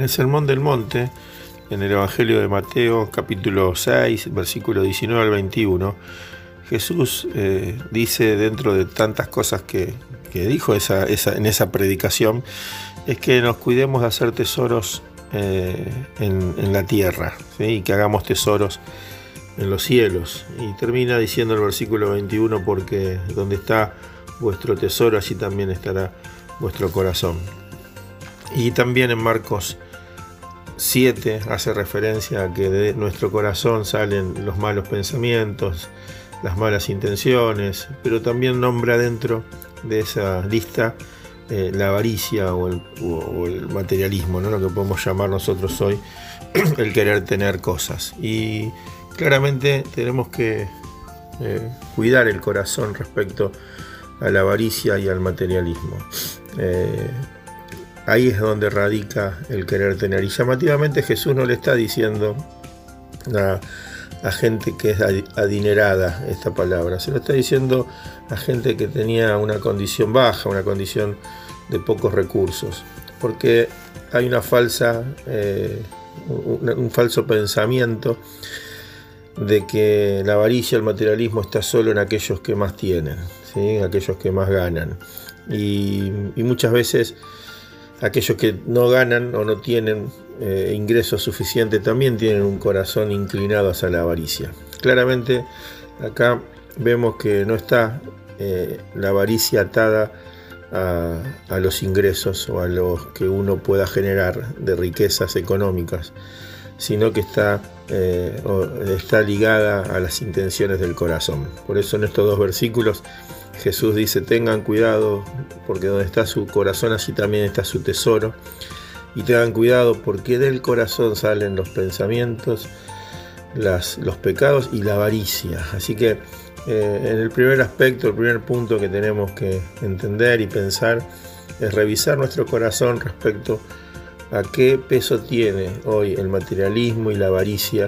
el Sermón del Monte, en el Evangelio de Mateo, capítulo 6, versículo 19 al 21, Jesús eh, dice dentro de tantas cosas que, dijo en esa predicación, es que nos cuidemos de hacer tesoros eh, en, la tierra y que hagamos tesoros en los cielos. Y termina diciendo el versículo 21, porque donde está vuestro tesoro, allí también estará vuestro corazón. Y también en Marcos 7 hace referencia a que de nuestro corazón salen los malos pensamientos, las malas intenciones, pero también nombra dentro de esa lista eh, la avaricia o el, materialismo, ¿no? lo que podemos llamar nosotros hoy el querer tener cosas. Y claramente tenemos que eh, cuidar el corazón respecto a la avaricia y al materialismo. Eh, Ahí es donde radica el querer tener. Y llamativamente Jesús no le está diciendo a, gente que es adinerada esta palabra, se lo está diciendo a gente que tenía una condición baja, una condición de pocos recursos. Porque hay una falsa, eh, un, falso pensamiento de que la avaricia, el materialismo está solo en aquellos que más tienen, en aquellos que más ganan. y muchas veces aquellos que no ganan o no tienen eh, ingresos suficientes también tienen un corazón inclinado hacia la avaricia. Claramente acá vemos que no está eh, la avaricia atada a, los ingresos o a lo que uno pueda generar de riquezas económicas, sino que está, eh, está ligada a las intenciones del corazón. Por eso en estos dos versículos Jesús dice, tengan cuidado, porque donde está su corazón, allí también está su tesoro. Y tengan cuidado, porque del corazón salen los pensamientos, los pecados y la avaricia. Así que eh, en el primer aspecto, el primer punto que tenemos que entender y pensar es revisar nuestro corazón respecto a qué peso tiene hoy el materialismo y la avaricia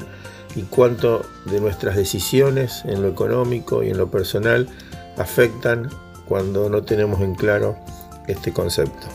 y cuánto de nuestras decisiones en lo económico y en lo personal afectan cuando no tenemos en claro este concepto.